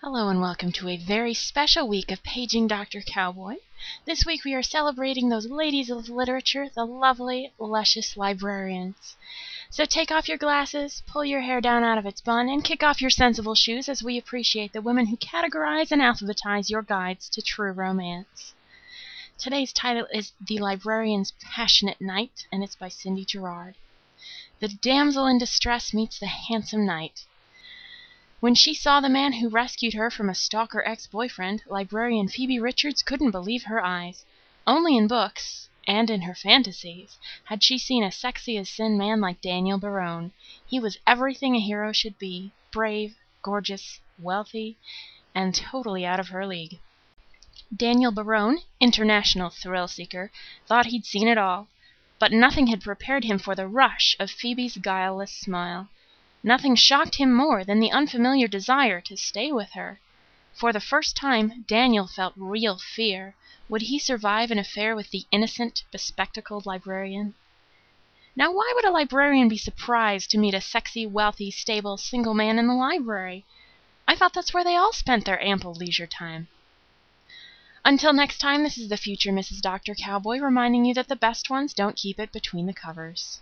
Hello and welcome to a very special week of Paging Dr. Cowboy. This week we are celebrating those ladies of literature, the lovely, luscious librarians. So take off your glasses, pull your hair down out of its bun, and kick off your sensible shoes as we appreciate the women who categorize and alphabetize your guides to true romance. Today's title is The Librarian's Passionate Knight, and it's by Cindy Gerard. The damsel in distress meets the handsome knight. When she saw the man who rescued her from a stalker ex boyfriend, Librarian Phoebe Richards couldn't believe her eyes. Only in books and in her fantasies had she seen a sexy as sin man like Daniel Barone. He was everything a hero should be brave, gorgeous, wealthy, and totally out of her league. Daniel Barone, international thrill seeker, thought he'd seen it all. But nothing had prepared him for the rush of Phoebe's guileless smile. Nothing shocked him more than the unfamiliar desire to stay with her. For the first time Daniel felt real fear. Would he survive an affair with the innocent, bespectacled librarian? Now why would a librarian be surprised to meet a sexy, wealthy, stable, single man in the library? I thought that's where they all spent their ample leisure time. Until next time, this is the future Mrs. Dr. Cowboy reminding you that the best ones don't keep it between the covers.